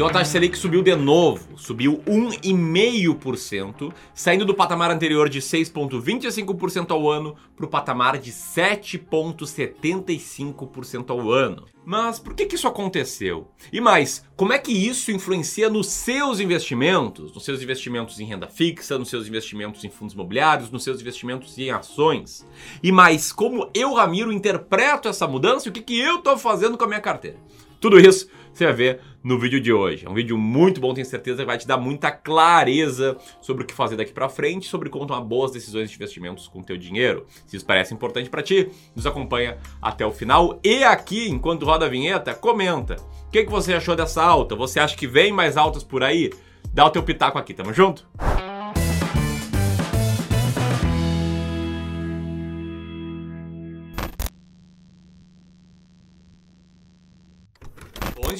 Então a taxa Selic subiu de novo, subiu 1,5%, saindo do patamar anterior de 6,25% ao ano para o patamar de 7,75% ao ano. Mas por que, que isso aconteceu? E mais, como é que isso influencia nos seus investimentos? Nos seus investimentos em renda fixa, nos seus investimentos em fundos imobiliários, nos seus investimentos em ações? E mais, como eu, Ramiro, interpreto essa mudança e o que, que eu estou fazendo com a minha carteira? Tudo isso você vai ver no vídeo de hoje. É um vídeo muito bom, tenho certeza que vai te dar muita clareza sobre o que fazer daqui para frente, sobre como tomar boas decisões de investimentos com o teu dinheiro. Se isso parece importante para ti, nos acompanha até o final e aqui, enquanto roda a vinheta, comenta. O que, que você achou dessa alta? Você acha que vem mais altas por aí? Dá o teu pitaco aqui, tamo junto?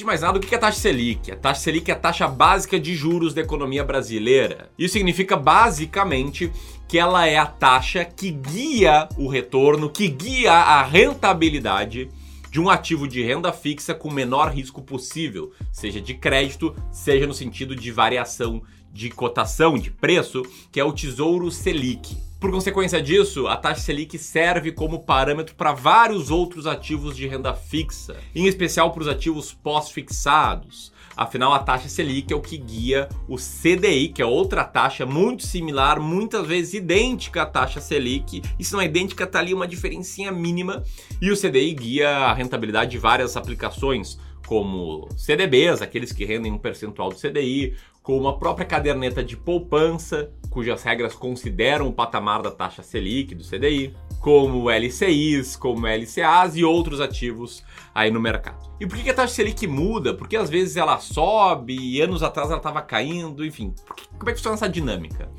De mais nada, o que é taxa Selic? A taxa Selic é a taxa básica de juros da economia brasileira. Isso significa basicamente que ela é a taxa que guia o retorno, que guia a rentabilidade de um ativo de renda fixa com o menor risco possível, seja de crédito, seja no sentido de variação de cotação, de preço, que é o Tesouro Selic. Por consequência disso, a taxa Selic serve como parâmetro para vários outros ativos de renda fixa, em especial para os ativos pós-fixados. Afinal, a taxa Selic é o que guia o CDI, que é outra taxa muito similar, muitas vezes idêntica à taxa Selic. E se não é idêntica, está ali uma diferencinha mínima. E o CDI guia a rentabilidade de várias aplicações, como CDBs, aqueles que rendem um percentual do CDI, como a própria caderneta de poupança, cujas regras consideram o patamar da taxa Selic, do CDI, como LCIs, como LCAs e outros ativos aí no mercado. E por que a taxa Selic muda? Porque às vezes ela sobe e anos atrás ela estava caindo, enfim. Como é que funciona essa dinâmica?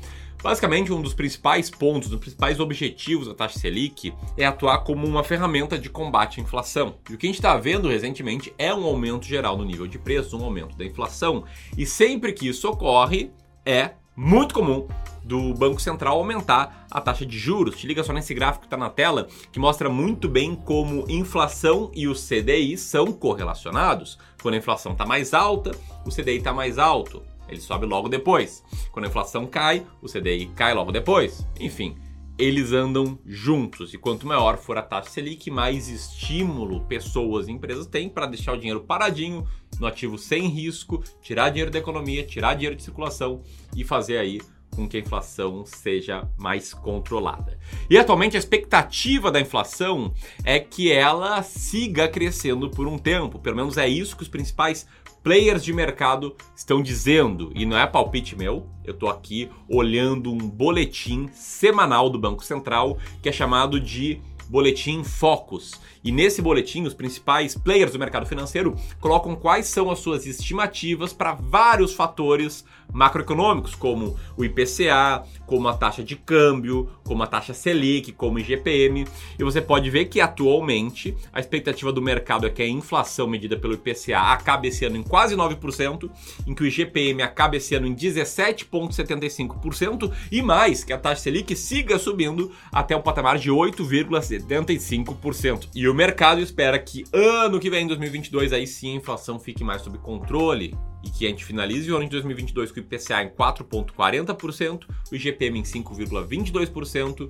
Basicamente, um dos principais pontos, um dos principais objetivos da taxa Selic é atuar como uma ferramenta de combate à inflação. E o que a gente está vendo recentemente é um aumento geral no nível de preços, um aumento da inflação. E sempre que isso ocorre, é muito comum do Banco Central aumentar a taxa de juros. Te liga só nesse gráfico que está na tela, que mostra muito bem como inflação e o CDI são correlacionados. Quando a inflação está mais alta, o CDI está mais alto ele sobe logo depois. Quando a inflação cai, o CDI cai logo depois. Enfim, eles andam juntos. E quanto maior for a taxa Selic, mais estímulo pessoas e empresas têm para deixar o dinheiro paradinho no ativo sem risco, tirar dinheiro da economia, tirar dinheiro de circulação e fazer aí com que a inflação seja mais controlada. E atualmente a expectativa da inflação é que ela siga crescendo por um tempo, pelo menos é isso que os principais players de mercado estão dizendo, e não é palpite meu, eu estou aqui olhando um boletim semanal do Banco Central que é chamado de Boletim Focus. E nesse boletim, os principais players do mercado financeiro colocam quais são as suas estimativas para vários fatores macroeconômicos, como o IPCA, como a taxa de câmbio, como a taxa Selic, como o IGPM. E você pode ver que atualmente a expectativa do mercado é que a inflação medida pelo IPCA acabe esse ano em quase 9%, em que o IGPM acabe esse ano em 17,75% e mais, que a taxa Selic siga subindo até o patamar de 8,75%. E o mercado espera que ano que vem, 2022, aí sim a inflação fique mais sob controle e que a gente finalize o ano de 2022 com o IPCA em 4,40%, o IGPM em 5,22%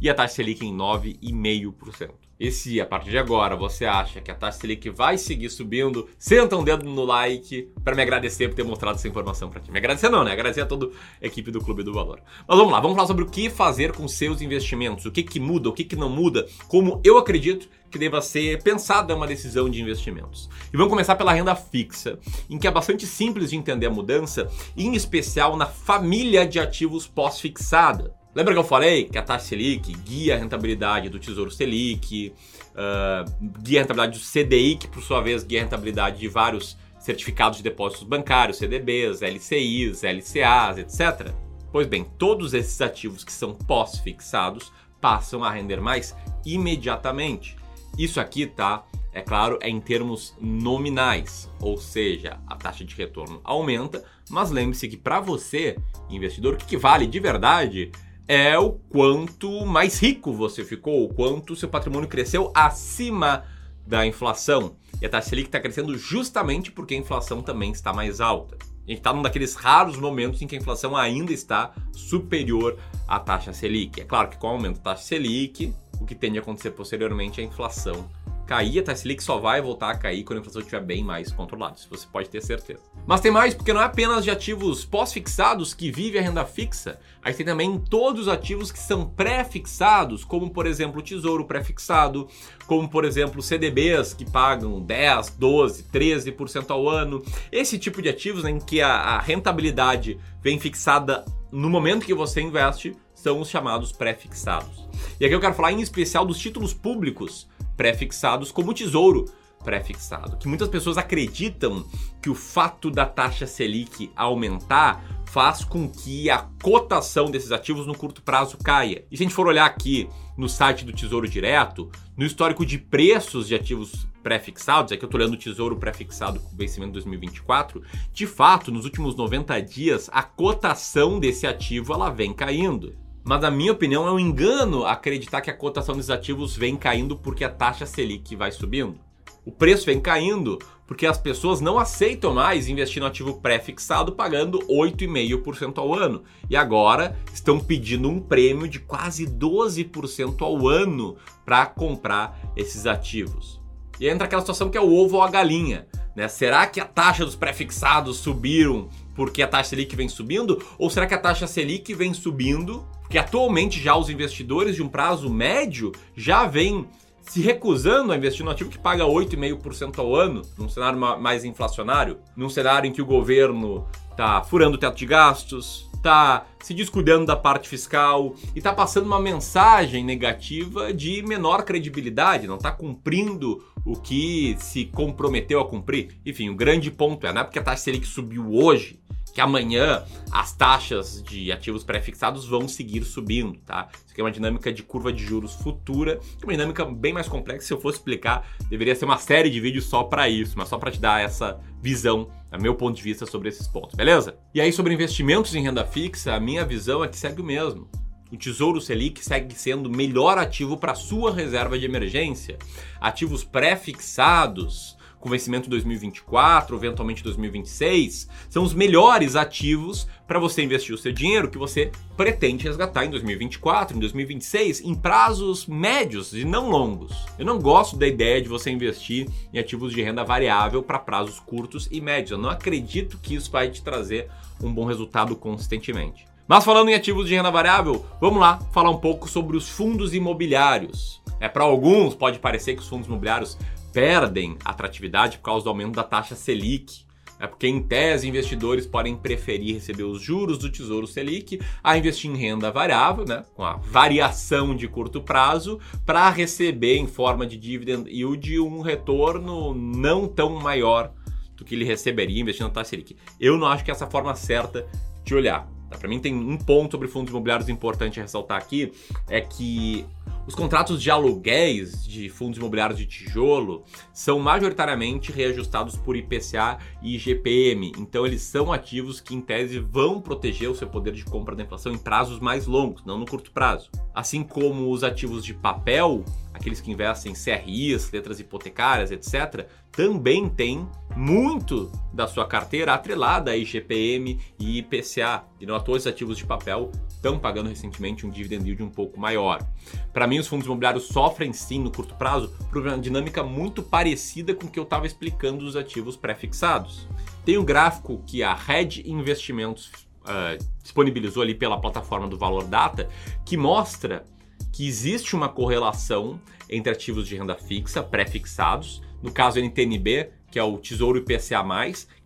e a taxa Selic em 9,5%. E se a partir de agora você acha que a taxa Selic vai seguir subindo, senta um dedo no like para me agradecer por ter mostrado essa informação para ti. Me agradecer não, né? Agradecer a toda a equipe do Clube do Valor. Mas vamos lá, vamos falar sobre o que fazer com seus investimentos, o que, que muda, o que, que não muda, como eu acredito que deva ser pensada uma decisão de investimentos. E vamos começar pela renda fixa, em que é bastante simples de entender a mudança, em especial na família de ativos pós-fixada. Lembra que eu falei que a taxa Selic guia a rentabilidade do Tesouro Selic, uh, guia a rentabilidade do CDI, que por sua vez guia a rentabilidade de vários certificados de depósitos bancários, CDBs, LCIs, LCAs, etc. Pois bem, todos esses ativos que são pós-fixados passam a render mais imediatamente. Isso aqui, tá? É claro, é em termos nominais, ou seja, a taxa de retorno aumenta, mas lembre-se que para você, investidor, o que, que vale de verdade é o quanto mais rico você ficou, o quanto seu patrimônio cresceu acima da inflação. E a taxa Selic está crescendo justamente porque a inflação também está mais alta. A gente está num daqueles raros momentos em que a inflação ainda está superior à taxa Selic. É claro que com o aumento da taxa Selic, o que tende a acontecer posteriormente é a inflação cair, a taxa só vai voltar a cair quando a inflação estiver bem mais controlada, isso você pode ter certeza. Mas tem mais, porque não é apenas de ativos pós-fixados que vive a renda fixa, a gente tem também todos os ativos que são pré-fixados, como por exemplo o tesouro pré-fixado, como por exemplo CDBs que pagam 10, 12, 13% ao ano. Esse tipo de ativos né, em que a, a rentabilidade vem fixada no momento que você investe são os chamados pré-fixados. E aqui eu quero falar em especial dos títulos públicos pré-fixados como o Tesouro pré-fixado, que muitas pessoas acreditam que o fato da taxa Selic aumentar faz com que a cotação desses ativos no curto prazo caia. E se a gente for olhar aqui no site do Tesouro Direto, no histórico de preços de ativos pré-fixados, aqui eu estou olhando o Tesouro pré-fixado com vencimento 2024, de fato, nos últimos 90 dias, a cotação desse ativo ela vem caindo. Mas na minha opinião é um engano acreditar que a cotação dos ativos vem caindo porque a taxa Selic vai subindo. O preço vem caindo porque as pessoas não aceitam mais investir no ativo pré-fixado pagando 8,5% ao ano. E agora estão pedindo um prêmio de quase 12% ao ano para comprar esses ativos. E entra aquela situação que é o ovo ou a galinha. Né? Será que a taxa dos pré-fixados subiram porque a taxa Selic vem subindo? Ou será que a taxa Selic vem subindo porque atualmente já os investidores de um prazo médio já vêm se recusando a investir no ativo que paga 8,5% ao ano, num cenário mais inflacionário, num cenário em que o governo está furando o teto de gastos, está se descuidando da parte fiscal e está passando uma mensagem negativa de menor credibilidade, não está cumprindo o que se comprometeu a cumprir. Enfim, o grande ponto é, não é porque a taxa Selic subiu hoje que amanhã as taxas de ativos pré-fixados vão seguir subindo, tá? Isso aqui é uma dinâmica de curva de juros futura, é uma dinâmica bem mais complexa. Se eu fosse explicar, deveria ser uma série de vídeos só para isso, mas só para te dar essa visão, a meu ponto de vista sobre esses pontos, beleza? E aí sobre investimentos em renda fixa, a minha visão é que segue o mesmo. O Tesouro Selic segue sendo o melhor ativo para sua reserva de emergência. Ativos pré-fixados com vencimento 2024, eventualmente 2026, são os melhores ativos para você investir o seu dinheiro que você pretende resgatar em 2024, em 2026, em prazos médios e não longos. Eu não gosto da ideia de você investir em ativos de renda variável para prazos curtos e médios. Eu não acredito que isso vai te trazer um bom resultado consistentemente. Mas falando em ativos de renda variável, vamos lá falar um pouco sobre os fundos imobiliários. É para alguns pode parecer que os fundos imobiliários perdem atratividade por causa do aumento da taxa Selic. É porque, em tese, investidores podem preferir receber os juros do Tesouro Selic a investir em renda variável, né, com a variação de curto prazo, para receber em forma de dividend yield um retorno não tão maior do que ele receberia investindo na taxa Selic. Eu não acho que é essa forma certa de olhar. Tá? Para mim, tem um ponto sobre fundos imobiliários importante a ressaltar aqui: é que os contratos de aluguéis de fundos imobiliários de tijolo são majoritariamente reajustados por IPCA e IGPM, então eles são ativos que, em tese, vão proteger o seu poder de compra da inflação em prazos mais longos, não no curto prazo. Assim como os ativos de papel, aqueles que investem em CRIs, letras hipotecárias, etc., também têm muito da sua carteira atrelada a IGPM e IPCA. E não à toa, esses ativos de papel estão pagando recentemente um dividend yield um pouco maior. Para mim, os fundos imobiliários sofrem sim no curto prazo por uma dinâmica muito parecida com o que eu estava explicando dos ativos pré-fixados. Tem um gráfico que a Red Investimentos uh, disponibilizou ali pela plataforma do Valor Data que mostra que existe uma correlação entre ativos de renda fixa pré-fixados, no caso NTNB, que é o Tesouro IPCA+,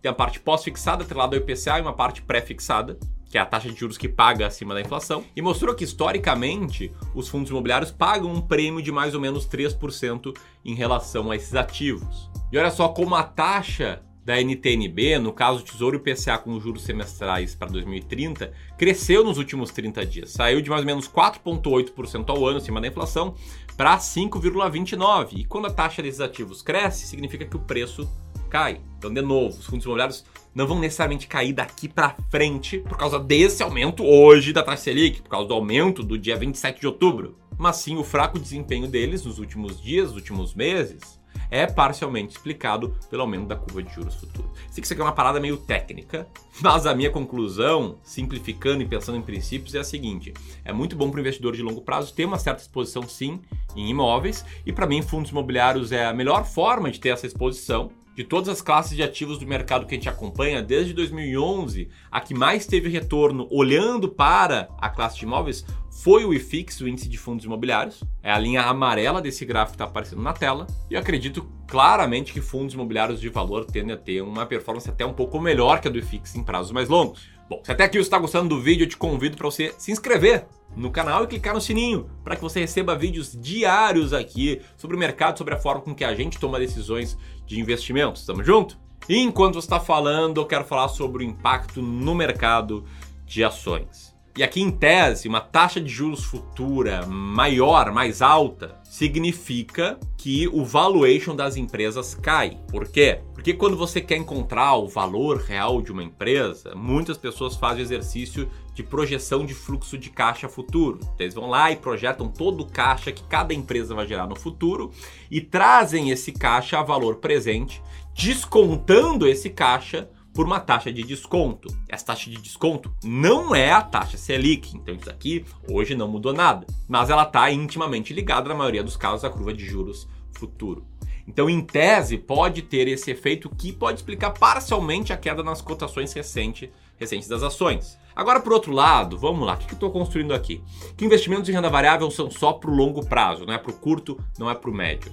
tem a parte pós-fixada atrelada ao IPCA e uma parte pré-fixada, que é a taxa de juros que paga acima da inflação, e mostrou que historicamente os fundos imobiliários pagam um prêmio de mais ou menos 3% em relação a esses ativos. E olha só como a taxa da NTNB, no caso Tesouro IPCA com juros semestrais para 2030, cresceu nos últimos 30 dias. Saiu de mais ou menos 4,8% ao ano acima da inflação para 5,29%. E quando a taxa desses ativos cresce, significa que o preço cai. Então, de novo, os fundos imobiliários não vão necessariamente cair daqui para frente por causa desse aumento hoje da taxa Selic, por causa do aumento do dia 27 de outubro, mas sim o fraco desempenho deles nos últimos dias, nos últimos meses, é parcialmente explicado pelo aumento da curva de juros futuro. Sei que isso aqui é uma parada meio técnica, mas a minha conclusão, simplificando e pensando em princípios, é a seguinte: é muito bom para o investidor de longo prazo ter uma certa exposição, sim, em imóveis, e para mim, fundos imobiliários é a melhor forma de ter essa exposição de todas as classes de ativos do mercado que a gente acompanha desde 2011, a que mais teve retorno olhando para a classe de imóveis foi o IFIX, o índice de fundos imobiliários. É a linha amarela desse gráfico que está aparecendo na tela. E eu acredito claramente que fundos imobiliários de valor tendem a ter uma performance até um pouco melhor que a do IFIX em prazos mais longos. Bom, se até aqui você está gostando do vídeo, eu te convido para você se inscrever no canal e clicar no sininho para que você receba vídeos diários aqui sobre o mercado, sobre a forma com que a gente toma decisões de investimentos. Tamo junto? E enquanto você está falando, eu quero falar sobre o impacto no mercado de ações. E aqui, em tese, uma taxa de juros futura maior, mais alta, significa que o valuation das empresas cai. Por quê? Porque quando você quer encontrar o valor real de uma empresa, muitas pessoas fazem o exercício de projeção de fluxo de caixa futuro. Então, eles vão lá e projetam todo o caixa que cada empresa vai gerar no futuro e trazem esse caixa a valor presente, descontando esse caixa por uma taxa de desconto. Essa taxa de desconto não é a taxa Selic, então isso aqui hoje não mudou nada, mas ela está intimamente ligada, na maioria dos casos, à curva de juros futuro. Então, em tese, pode ter esse efeito que pode explicar parcialmente a queda nas cotações recente, recentes das ações. Agora, por outro lado, vamos lá, o que eu estou construindo aqui? Que investimentos em renda variável são só para o longo prazo, não é para o curto, não é para o médio.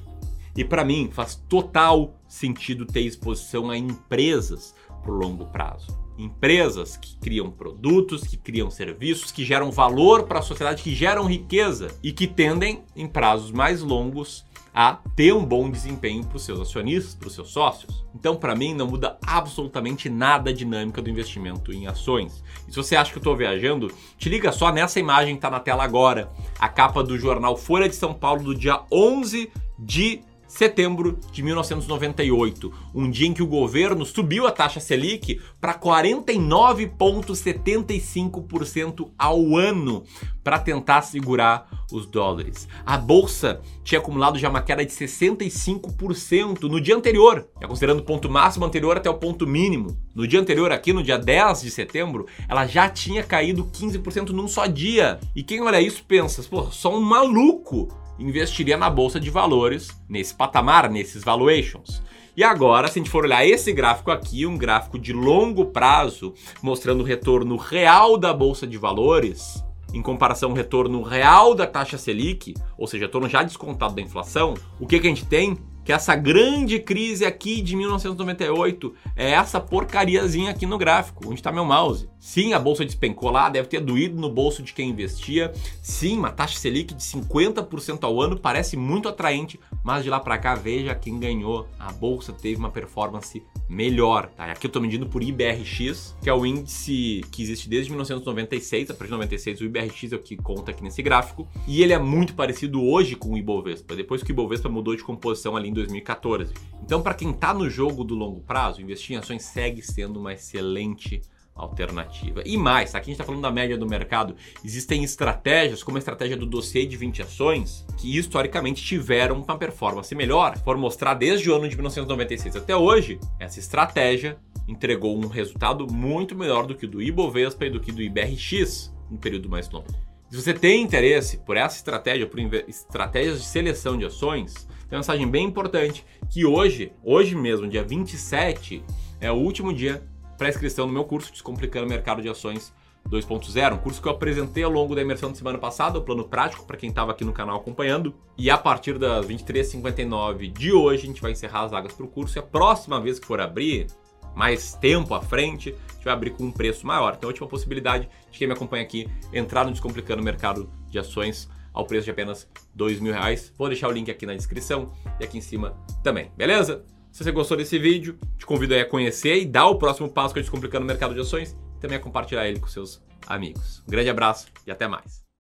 E para mim faz total sentido ter exposição a empresas por longo prazo. Empresas que criam produtos, que criam serviços, que geram valor para a sociedade, que geram riqueza e que tendem, em prazos mais longos, a ter um bom desempenho para os seus acionistas, para os seus sócios. Então, para mim, não muda absolutamente nada a dinâmica do investimento em ações. E se você acha que eu estou viajando, te liga só nessa imagem que está na tela agora, a capa do jornal Folha de São Paulo do dia 11 de setembro de 1998, um dia em que o governo subiu a taxa Selic para 49,75% ao ano para tentar segurar os dólares. A bolsa tinha acumulado já uma queda de 65% no dia anterior, considerando o ponto máximo anterior até o ponto mínimo. No dia anterior, aqui no dia 10 de setembro, ela já tinha caído 15% num só dia. E quem olha isso pensa, pô, só um maluco investiria na bolsa de valores nesse patamar, nesses valuations. E agora, se a gente for olhar esse gráfico aqui, um gráfico de longo prazo, mostrando o retorno real da bolsa de valores, em comparação ao retorno real da taxa Selic, ou seja, retorno já descontado da inflação, o que, que a gente tem? Que essa grande crise aqui de 1998 é essa porcariazinha aqui no gráfico, onde está meu mouse. Sim, a bolsa despencou lá, deve ter doído no bolso de quem investia. Sim, uma taxa Selic de 50% ao ano parece muito atraente, mas de lá para cá veja quem ganhou. A bolsa teve uma performance melhor. Tá? Aqui eu estou medindo por IBRX, que é o índice que existe desde 1996. A partir de 96 o IBRX é o que conta aqui nesse gráfico. E ele é muito parecido hoje com o Ibovespa, depois que o Ibovespa mudou de composição ali 2014. Então, para quem está no jogo do longo prazo, investir em ações segue sendo uma excelente alternativa. E mais, aqui a gente está falando da média do mercado, existem estratégias, como a estratégia do dossiê de 20 ações, que historicamente tiveram uma performance melhor. For mostrar desde o ano de 1996 até hoje, essa estratégia entregou um resultado muito melhor do que o do Ibovespa e do que do IBRX no período mais longo. Se você tem interesse por essa estratégia, por estratégias de seleção de ações, tem uma mensagem bem importante que hoje, hoje mesmo, dia 27, é o último dia para inscrição no meu curso Descomplicando o Mercado de Ações 2.0, um curso que eu apresentei ao longo da imersão de semana passada, o plano prático para quem estava aqui no canal acompanhando. E a partir das 23h59 de hoje, a gente vai encerrar as vagas para o curso. E a próxima vez que for abrir, mais tempo à frente, a gente vai abrir com um preço maior. Então, a última possibilidade de quem me acompanha aqui entrar no Descomplicando o Mercado de Ações ao preço de apenas dois mil reais. Vou deixar o link aqui na descrição e aqui em cima também, beleza? Se você gostou desse vídeo, te convido a conhecer e dar o próximo passo que eu Descomplicando o Mercado de Ações e também a compartilhar ele com seus amigos. Um grande abraço e até mais.